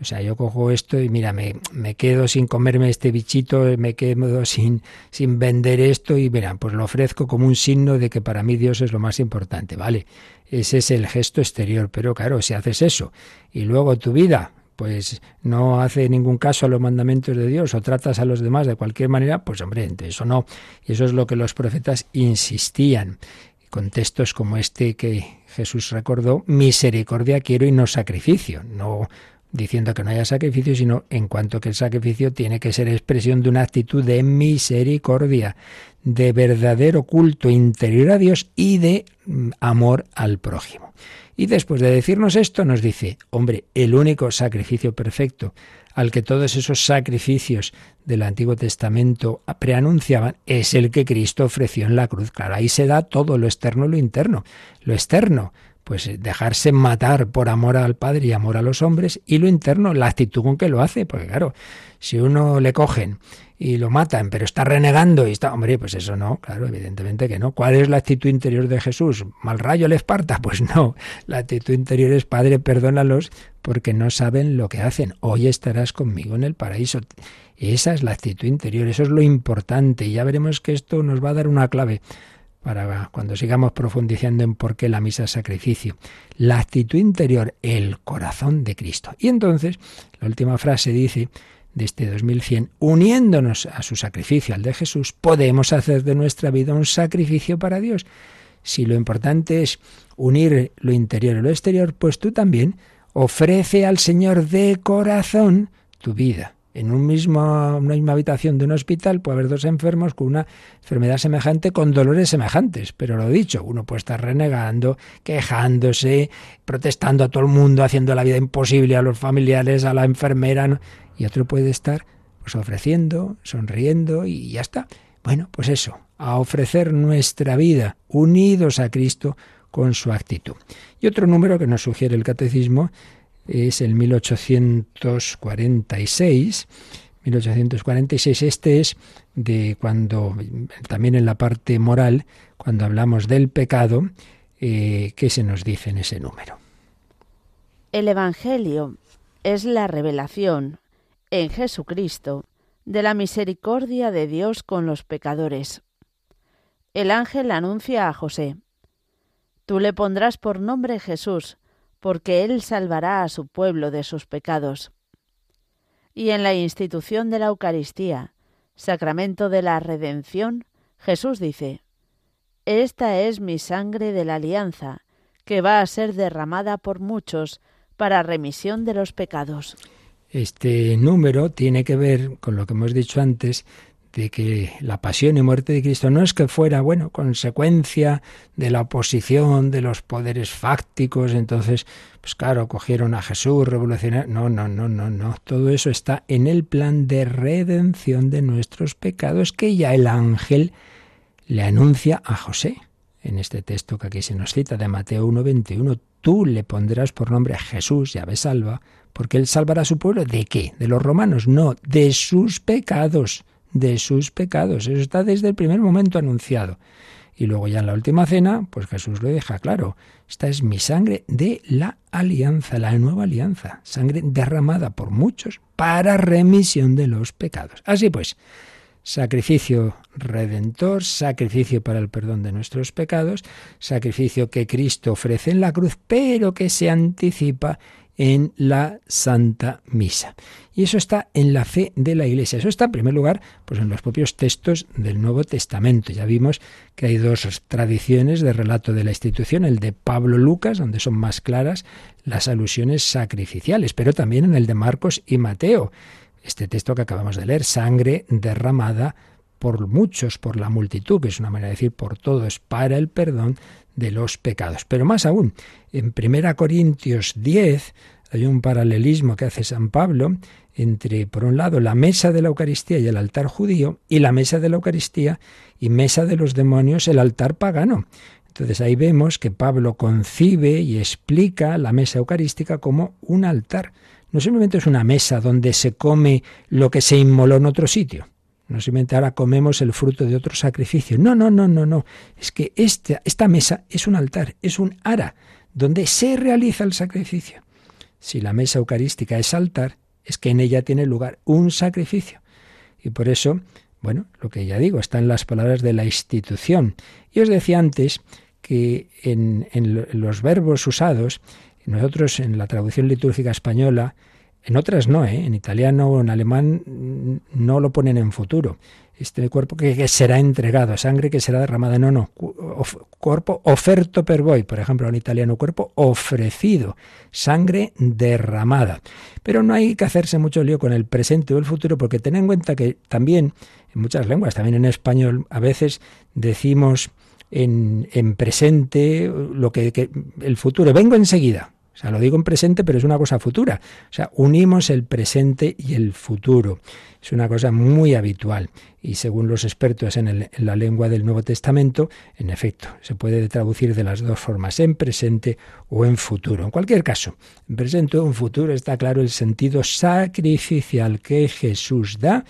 O sea, yo cojo esto y mira, me, me, quedo sin comerme este bichito, me quedo sin, sin vender esto y mira, pues lo ofrezco como un signo de que para mí Dios es lo más importante, ¿vale? Ese es el gesto exterior, pero claro, si haces eso y luego tu vida pues no hace ningún caso a los mandamientos de Dios o tratas a los demás de cualquier manera, pues hombre, eso no. Y eso es lo que los profetas insistían. Con textos como este que Jesús recordó, misericordia quiero y no sacrificio. No diciendo que no haya sacrificio, sino en cuanto que el sacrificio tiene que ser expresión de una actitud de misericordia, de verdadero culto interior a Dios y de mm, amor al prójimo. Y después de decirnos esto, nos dice, hombre, el único sacrificio perfecto al que todos esos sacrificios del Antiguo Testamento preanunciaban es el que Cristo ofreció en la cruz. Claro, ahí se da todo lo externo y lo interno. Lo externo, pues eh, dejarse matar por amor al Padre y amor a los hombres, y lo interno, la actitud con que lo hace, porque claro, si uno le cogen y lo matan, pero está renegando y está, hombre, pues eso no, claro, evidentemente que no. ¿Cuál es la actitud interior de Jesús? ¿Mal rayo le esparta? Pues no, la actitud interior es, Padre, perdónalos porque no saben lo que hacen. Hoy estarás conmigo en el paraíso. Esa es la actitud interior, eso es lo importante, y ya veremos que esto nos va a dar una clave para cuando sigamos profundizando en por qué la misa es sacrificio. La actitud interior, el corazón de Cristo. Y entonces, la última frase dice de este 2100, uniéndonos a su sacrificio, al de Jesús, podemos hacer de nuestra vida un sacrificio para Dios. Si lo importante es unir lo interior y lo exterior, pues tú también ofrece al Señor de corazón tu vida en un mismo, una misma habitación de un hospital puede haber dos enfermos con una enfermedad semejante, con dolores semejantes. Pero lo dicho, uno puede estar renegando, quejándose, protestando a todo el mundo, haciendo la vida imposible a los familiares, a la enfermera, y otro puede estar pues ofreciendo, sonriendo y ya está. Bueno, pues eso, a ofrecer nuestra vida unidos a Cristo con su actitud. Y otro número que nos sugiere el catecismo es el 1846. 1846, este es de cuando, también en la parte moral, cuando hablamos del pecado, eh, ¿qué se nos dice en ese número? El Evangelio es la revelación en Jesucristo de la misericordia de Dios con los pecadores. el ángel anuncia a José, Tú le pondrás por nombre Jesús, porque él salvará a su pueblo de sus pecados. Y en la institución de la Eucaristía, sacramento de la redención, Jesús dice, Esta es mi sangre de la alianza, que va a ser derramada por muchos para remisión de los pecados. Este número tiene que ver con lo que hemos dicho antes de que la pasión y muerte de Cristo no es que fuera, bueno, consecuencia de la oposición de los poderes fácticos, entonces, pues claro, cogieron a Jesús, revolucionario. No, no, no, no, no. Todo eso está en el plan de redención de nuestros pecados que ya el ángel le anuncia a José. En este texto que aquí se nos cita de Mateo 1.21, tú le pondrás por nombre Jesús, llave salva, porque él salvará a su pueblo. ¿De qué? ¿De los romanos? No, de sus pecados de sus pecados. Eso está desde el primer momento anunciado. Y luego ya en la última cena, pues Jesús lo deja claro. Esta es mi sangre de la alianza, la nueva alianza. Sangre derramada por muchos para remisión de los pecados. Así pues, sacrificio redentor, sacrificio para el perdón de nuestros pecados, sacrificio que Cristo ofrece en la cruz, pero que se anticipa en la Santa Misa. Y eso está en la fe de la Iglesia. Eso está, en primer lugar, pues en los propios textos del Nuevo Testamento. Ya vimos que hay dos tradiciones de relato de la institución, el de Pablo Lucas, donde son más claras las alusiones sacrificiales, pero también en el de Marcos y Mateo. Este texto que acabamos de leer, sangre derramada por muchos, por la multitud, que es una manera de decir por todos, para el perdón de los pecados. Pero más aún, en 1 Corintios 10 hay un paralelismo que hace San Pablo entre, por un lado, la mesa de la Eucaristía y el altar judío, y la mesa de la Eucaristía y mesa de los demonios, el altar pagano. Entonces ahí vemos que Pablo concibe y explica la mesa eucarística como un altar. No simplemente es una mesa donde se come lo que se inmoló en otro sitio, no simplemente ahora comemos el fruto de otro sacrificio. No, no, no, no, no. Es que esta, esta mesa es un altar, es un ara, donde se realiza el sacrificio. Si la mesa eucarística es altar, es que en ella tiene lugar un sacrificio. Y por eso, bueno, lo que ya digo, está en las palabras de la institución. Y os decía antes que en los verbos usados, nosotros en la traducción litúrgica española, en otras no, ¿eh? en italiano o en alemán no lo ponen en futuro. Este cuerpo que, será entregado, sangre que será derramada. No, no. cuerpo oferto per voi, por ejemplo, en italiano, cuerpo ofrecido, sangre derramada. Pero no hay que hacerse mucho lío con el presente o el futuro, porque ten en cuenta que también, en muchas lenguas, también en español, a veces decimos en, en presente lo que, que el futuro. Vengo enseguida. O sea, lo digo en presente, pero es una cosa futura. O sea, unimos el presente y el futuro. Es una cosa muy habitual. Y según los expertos en, la lengua del Nuevo Testamento, en efecto, se puede traducir de las dos formas, en presente o en futuro. En cualquier caso, en presente o en futuro está claro el sentido sacrificial que Jesús da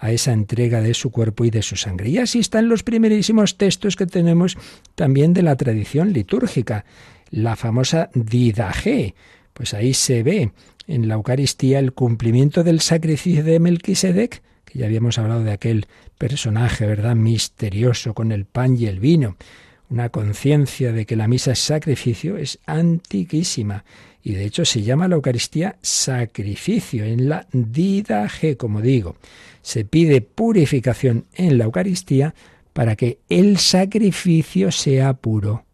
a esa entrega de su cuerpo y de su sangre. Y así están los primerísimos textos que tenemos también de la tradición litúrgica la famosa Didaje. Pues ahí se ve en la Eucaristía el cumplimiento del sacrificio de Melquisedec, que ya habíamos hablado de aquel personaje, ¿verdad?, misterioso con el pan y el vino. Una conciencia de que la misa es sacrificio es antiquísima y de hecho se llama la Eucaristía sacrificio en la Didaje, como digo. Se pide purificación en la Eucaristía para que el sacrificio sea puro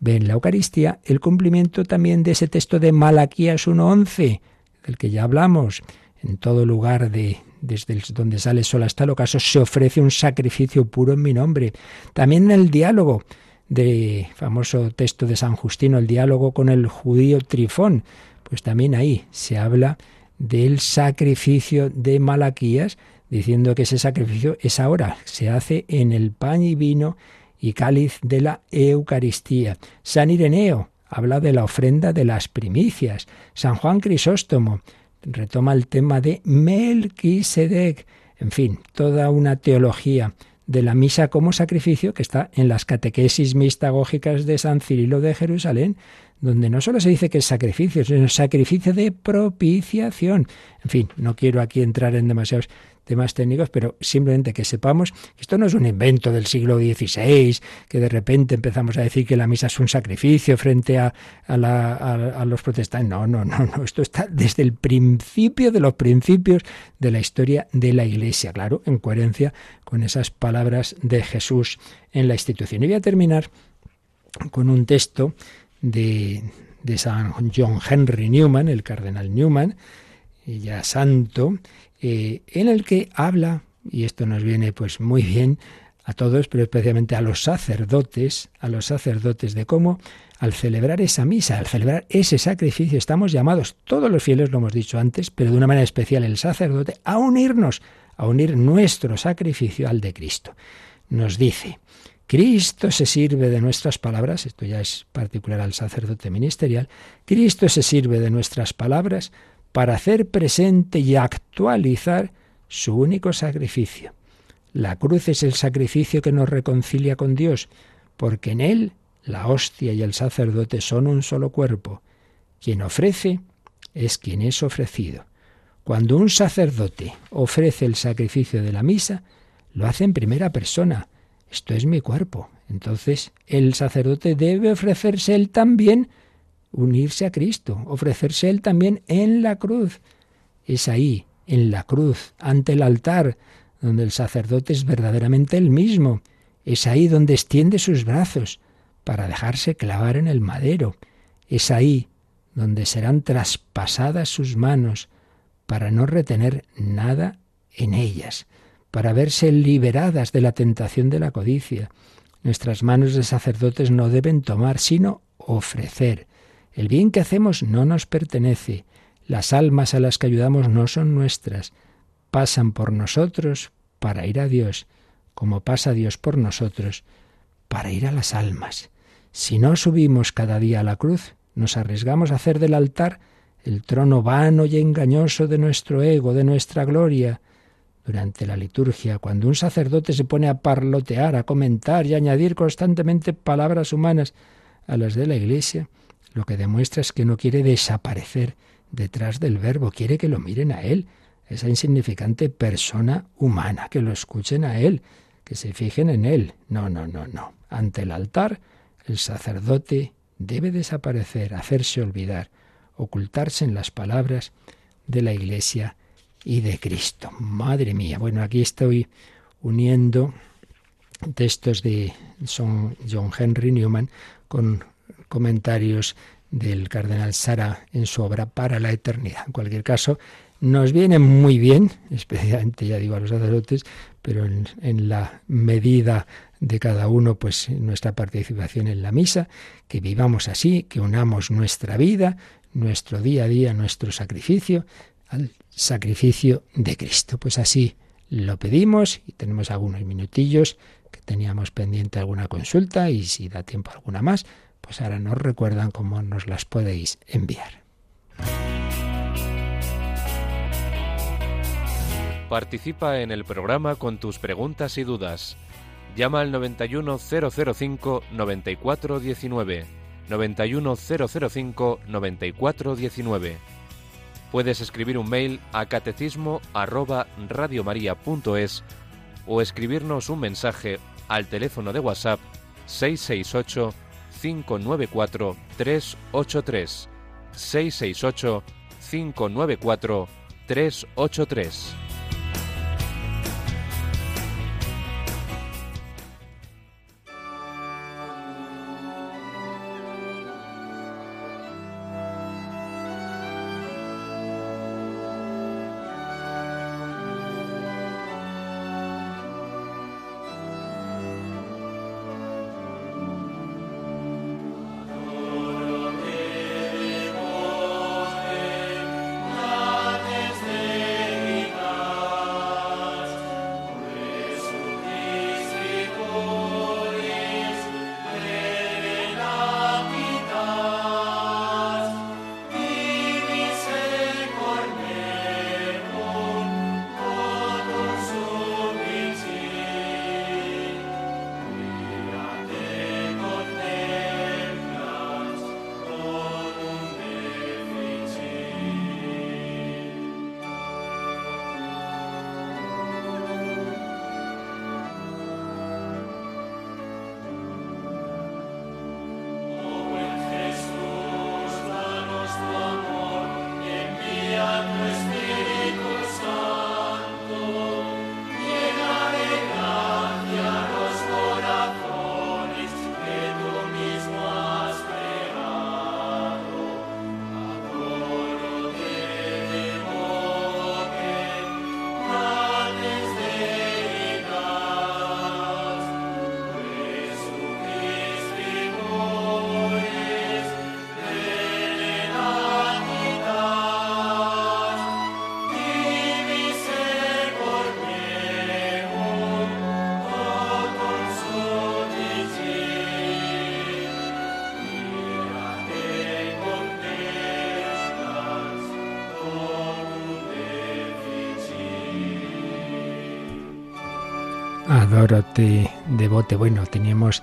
ve en la Eucaristía el cumplimiento también de ese texto de Malaquías 1.11, del que ya hablamos. En todo lugar de, desde donde sale sol hasta el ocaso, se ofrece un sacrificio puro en mi nombre. También en el diálogo de famoso texto de San Justino, el diálogo con el judío Trifón, pues también ahí se habla del sacrificio de Malaquías, diciendo que ese sacrificio es ahora, se hace en el pan y vino y cáliz de la Eucaristía. San Ireneo habla de la ofrenda de las primicias. San Juan Crisóstomo retoma el tema de Melquisedec. En fin, toda una teología de la misa como sacrificio que está en las catequesis mistagógicas de San Cirilo de Jerusalén, donde no solo se dice que es sacrificio, sino sacrificio de propiciación. En fin, no quiero aquí entrar en demasiados temas técnicos, pero simplemente que sepamos que esto no es un invento del siglo XVI, que de repente empezamos a decir que la misa es un sacrificio frente a, a, los protestantes. No, no, no, no. Esto está desde el principio de los principios de la historia de la Iglesia, claro, en coherencia con esas palabras de Jesús en la institución. Y voy a terminar con un texto de, de San John Henry Newman, el cardenal Newman, ya santo, eh, en el que habla, y esto nos viene pues muy bien a todos, pero especialmente a los sacerdotes, a los sacerdotes de cómo al celebrar esa misa, al celebrar ese sacrificio, estamos llamados, todos los fieles lo hemos dicho antes, pero de una manera especial el sacerdote, a unirnos, a unir nuestro sacrificio al de Cristo. Nos dice, Cristo se sirve de nuestras palabras, esto ya es particular al sacerdote ministerial, Cristo se sirve de nuestras palabras para hacer presente y actualizar su único sacrificio. La cruz es el sacrificio que nos reconcilia con Dios, porque en él la hostia y el sacerdote son un solo cuerpo. Quien ofrece es quien es ofrecido. Cuando un sacerdote ofrece el sacrificio de la misa, lo hace en primera persona, esto es mi cuerpo. Entonces el sacerdote debe ofrecerse él también, unirse a Cristo, ofrecerse él también en la cruz. Es ahí, en la cruz, ante el altar, donde el sacerdote es verdaderamente el mismo. Es ahí donde extiende sus brazos para dejarse clavar en el madero. Es ahí donde serán traspasadas sus manos para no retener nada en ellas para verse liberadas de la tentación de la codicia. Nuestras manos de sacerdotes no deben tomar, sino ofrecer. El bien que hacemos no nos pertenece. Las almas a las que ayudamos no son nuestras. Pasan por nosotros para ir a Dios, como pasa Dios por nosotros para ir a las almas. Si no subimos cada día a la cruz, nos arriesgamos a hacer del altar el trono vano y engañoso de nuestro ego, de nuestra gloria, durante la liturgia, cuando un sacerdote se pone a parlotear, a comentar y a añadir constantemente palabras humanas a las de la Iglesia, lo que demuestra es que no quiere desaparecer detrás del verbo, quiere que lo miren a él, esa insignificante persona humana, que lo escuchen a él, que se fijen en él. No, no, no, no. Ante el altar, el sacerdote debe desaparecer, hacerse olvidar, ocultarse en las palabras de la Iglesia y de Cristo. Madre mía, bueno, aquí estoy uniendo textos de John Henry Newman con comentarios del cardenal Sara en su obra Para la Eternidad. En cualquier caso, nos viene muy bien, especialmente ya digo a los sacerdotes, pero en, en, la medida de cada uno, pues nuestra participación en la misa, que vivamos así, que unamos nuestra vida, nuestro día a día, nuestro sacrificio, al sacrificio de Cristo. Pues así lo pedimos y tenemos algunos minutillos que teníamos pendiente alguna consulta y si da tiempo alguna más, pues ahora nos recuerdan cómo nos las podéis enviar. Participa en el programa con tus preguntas y dudas. Llama al 91005 9419. 91005 9419 Puedes escribir un mail a catecismo o escribirnos un mensaje al teléfono de WhatsApp 668 594 383 668 594 383 Dorothy Devote. Bueno, teníamos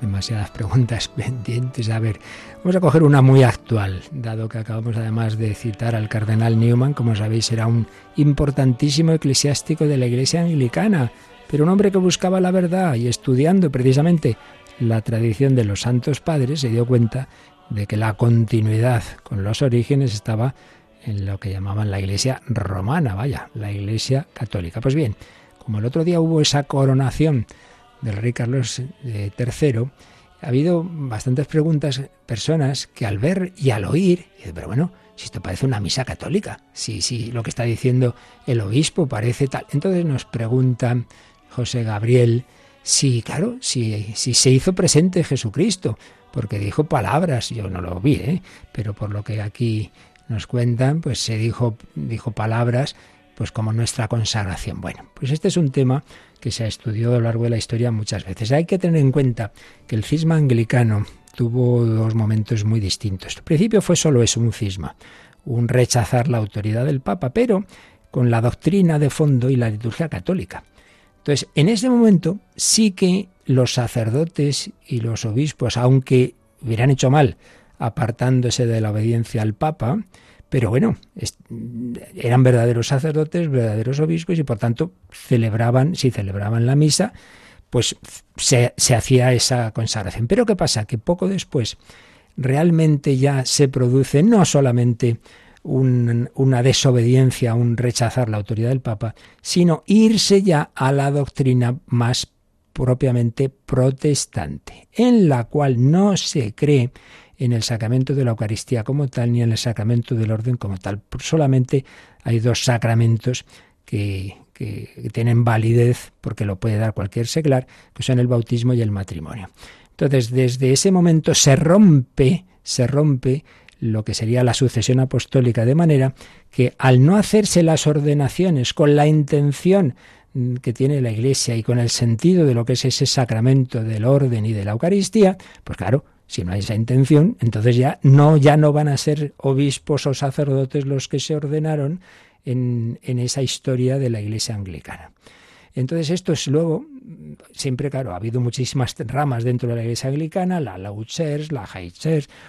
demasiadas preguntas pendientes. A ver, vamos a coger una muy actual, dado que acabamos además de citar al cardenal Newman, como sabéis, era un importantísimo eclesiástico de la Iglesia anglicana, pero un hombre que buscaba la verdad y estudiando precisamente la tradición de los santos padres, se dio cuenta de que la continuidad con los orígenes estaba en lo que llamaban la Iglesia romana, vaya, la Iglesia católica. Pues bien, como el otro día hubo esa coronación del rey Carlos III, eh, ha habido bastantes preguntas, personas que al ver y al oír, pero bueno, si esto parece una misa católica, si, si lo que está diciendo el obispo parece tal. Entonces nos pregunta José Gabriel si, claro, si, si se hizo presente Jesucristo, porque dijo palabras, yo no lo vi, ¿eh? pero por lo que aquí nos cuentan, pues se dijo, dijo palabras pues como nuestra consagración. Bueno, pues este es un tema que se ha estudiado a lo largo de la historia muchas veces. Hay que tener en cuenta que el cisma anglicano tuvo dos momentos muy distintos. Al principio fue solo eso, un cisma, un rechazar la autoridad del Papa, pero con la doctrina de fondo y la liturgia católica. Entonces, en ese momento sí que los sacerdotes y los obispos, aunque hubieran hecho mal apartándose de la obediencia al Papa, pero bueno, eran verdaderos sacerdotes, verdaderos obispos y por tanto celebraban, si celebraban la misa, pues se, hacía esa consagración. Pero ¿qué pasa? Que poco después realmente ya se produce no solamente una desobediencia, un rechazar la autoridad del Papa, sino irse ya a la doctrina más propiamente protestante, en la cual no se cree en el sacramento de la Eucaristía como tal, ni en el sacramento del orden como tal. Solamente hay dos sacramentos que, que tienen validez, porque lo puede dar cualquier seglar, que son el bautismo y el matrimonio. Entonces, desde ese momento se rompe, se rompe lo que sería la sucesión apostólica, de manera que al no hacerse las ordenaciones con la intención que tiene la Iglesia y con el sentido de lo que es ese sacramento del orden y de la Eucaristía, pues claro, si no hay esa intención, entonces ya no, ya no van a ser obispos o sacerdotes los que se ordenaron en, en esa historia de la Iglesia anglicana. Entonces esto es luego, siempre claro, ha habido muchísimas ramas dentro de la Iglesia anglicana, la Low la High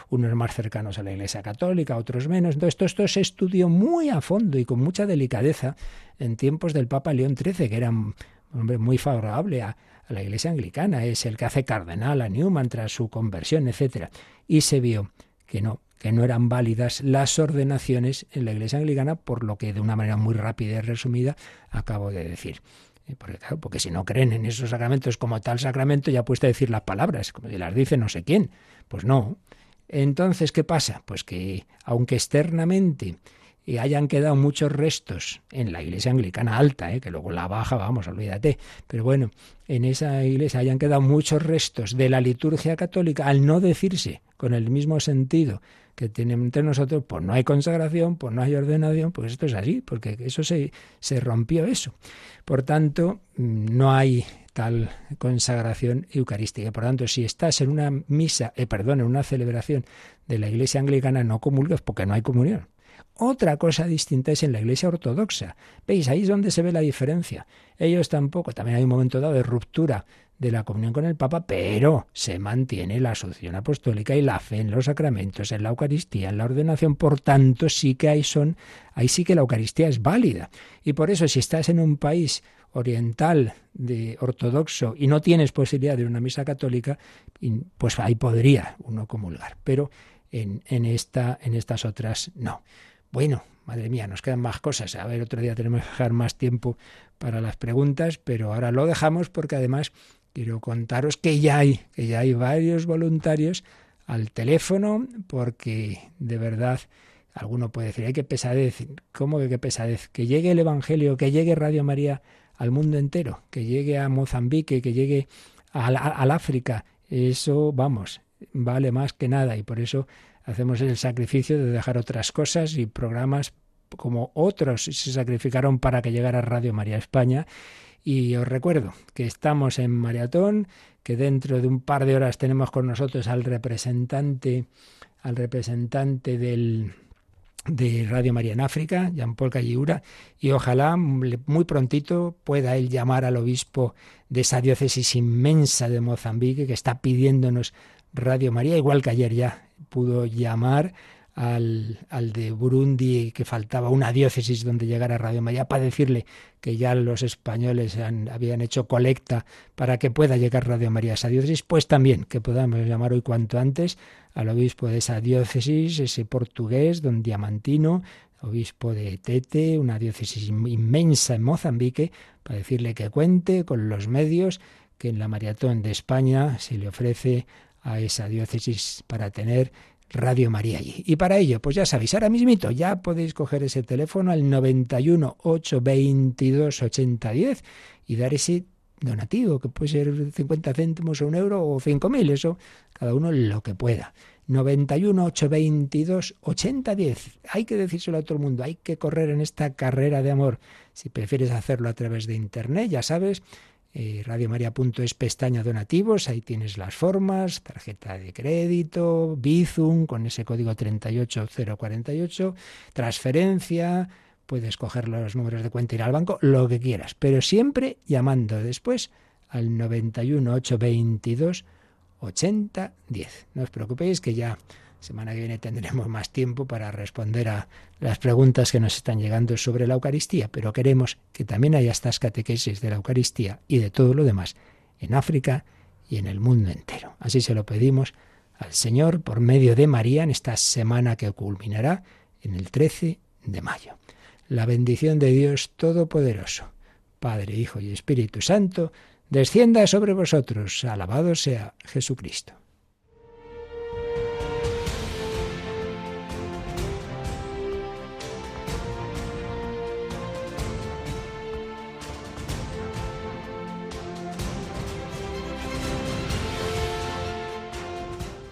unos más cercanos a la Iglesia católica, otros menos. Entonces todo esto se estudió muy a fondo y con mucha delicadeza en tiempos del Papa León XIII, que era un hombre muy favorable a, a la Iglesia anglicana, es el que hace cardenal a Newman tras su conversión, etc. Y se vio que no, que no eran válidas las ordenaciones en la Iglesia anglicana, por lo que de una manera muy rápida y resumida acabo de decir. Eh, porque, porque si no creen en esos sacramentos como tal sacramento, ya puesta a decir las palabras, como si las dice no sé quién. Pues no. Entonces, ¿qué pasa? Pues que, aunque externamente y hayan quedado muchos restos en la iglesia anglicana alta, ¿eh? que luego la baja, vamos, olvídate. Pero bueno, en esa iglesia hayan quedado muchos restos de la liturgia católica, al no decirse con el mismo sentido que tienen entre nosotros, pues no hay consagración, pues no hay ordenación, pues esto es así, porque eso se, se rompió eso. Por tanto, mm, no hay tal consagración eucarística. Por tanto, si estás en una misa, eh, perdón, en una celebración de la iglesia anglicana, no comulgues porque no hay comunión. Otra cosa distinta es en la Iglesia ortodoxa. ¿Veis? Ahí es donde se ve la diferencia. Ellos tampoco, también hay un momento dado de ruptura de la comunión con el Papa, pero se mantiene la asociación apostólica y la fe en los sacramentos, en la Eucaristía, en la ordenación, por tanto sí que hay son, ahí sí que la Eucaristía es válida. Y por eso si estás en un país oriental de ortodoxo y no tienes posibilidad de una misa católica, pues ahí podría uno comulgar, pero en, en, esta, en estas otras no. Bueno, madre mía, nos quedan más cosas. A ver, otro día tenemos que dejar más tiempo para las preguntas, pero ahora lo dejamos porque además quiero contaros que ya hay, que ya hay varios voluntarios al teléfono, porque de verdad alguno puede decir, hay que pesadez, ¿cómo que qué pesadez? Que llegue el Evangelio, que llegue Radio María al mundo entero, que llegue a Mozambique, que llegue al, al África, eso, vamos, vale más que nada y por eso hacemos el sacrificio de dejar otras cosas y programas como otros se sacrificaron para que llegara Radio María España. Y os recuerdo que estamos en maratón, que dentro de un par de horas tenemos con nosotros al representante, al representante del, de Radio María en África, Jean Paul Calliura, y ojalá muy prontito pueda él llamar al obispo de esa diócesis inmensa de Mozambique que está pidiéndonos Radio María, igual que ayer ya pudo llamar al, al, de Burundi, que faltaba una diócesis donde llegara Radio María, para decirle que ya los españoles habían hecho colecta para que pueda llegar Radio María a esa diócesis, pues también que podamos llamar hoy cuanto antes al obispo de esa diócesis, ese portugués, don Diamantino, obispo de Tete, una diócesis inmensa en Mozambique, para decirle que cuente con los medios que en la maratón de España se le ofrece a esa diócesis para tener Radio María allí. Y para ello, pues ya sabéis, ahora mismito ya podéis coger ese teléfono al 91 822 8010 y dar ese donativo, que puede ser 50 céntimos o un euro o 5.000, eso cada uno lo que pueda. 91 822 8010. Hay que decírselo a todo el mundo, hay que correr en esta carrera de amor. Si prefieres hacerlo a través de internet, ya sabes, eh, radiomaria.es pestaña donativos, ahí tienes las formas, tarjeta de crédito, Bizum con ese código 38048, transferencia, puedes coger los números de cuenta, ir al banco, lo que quieras, pero siempre llamando después al 91 822 8010. No os preocupéis que ya semana que viene tendremos más tiempo para responder a las preguntas que nos están llegando sobre la Eucaristía, pero queremos que también haya estas catequesis de la Eucaristía y de todo lo demás en África y en el mundo entero. Así se lo pedimos al Señor por medio de María en esta semana que culminará en el 13 de mayo. La bendición de Dios Todopoderoso, Padre, Hijo y Espíritu Santo, descienda sobre vosotros. Alabado sea Jesucristo.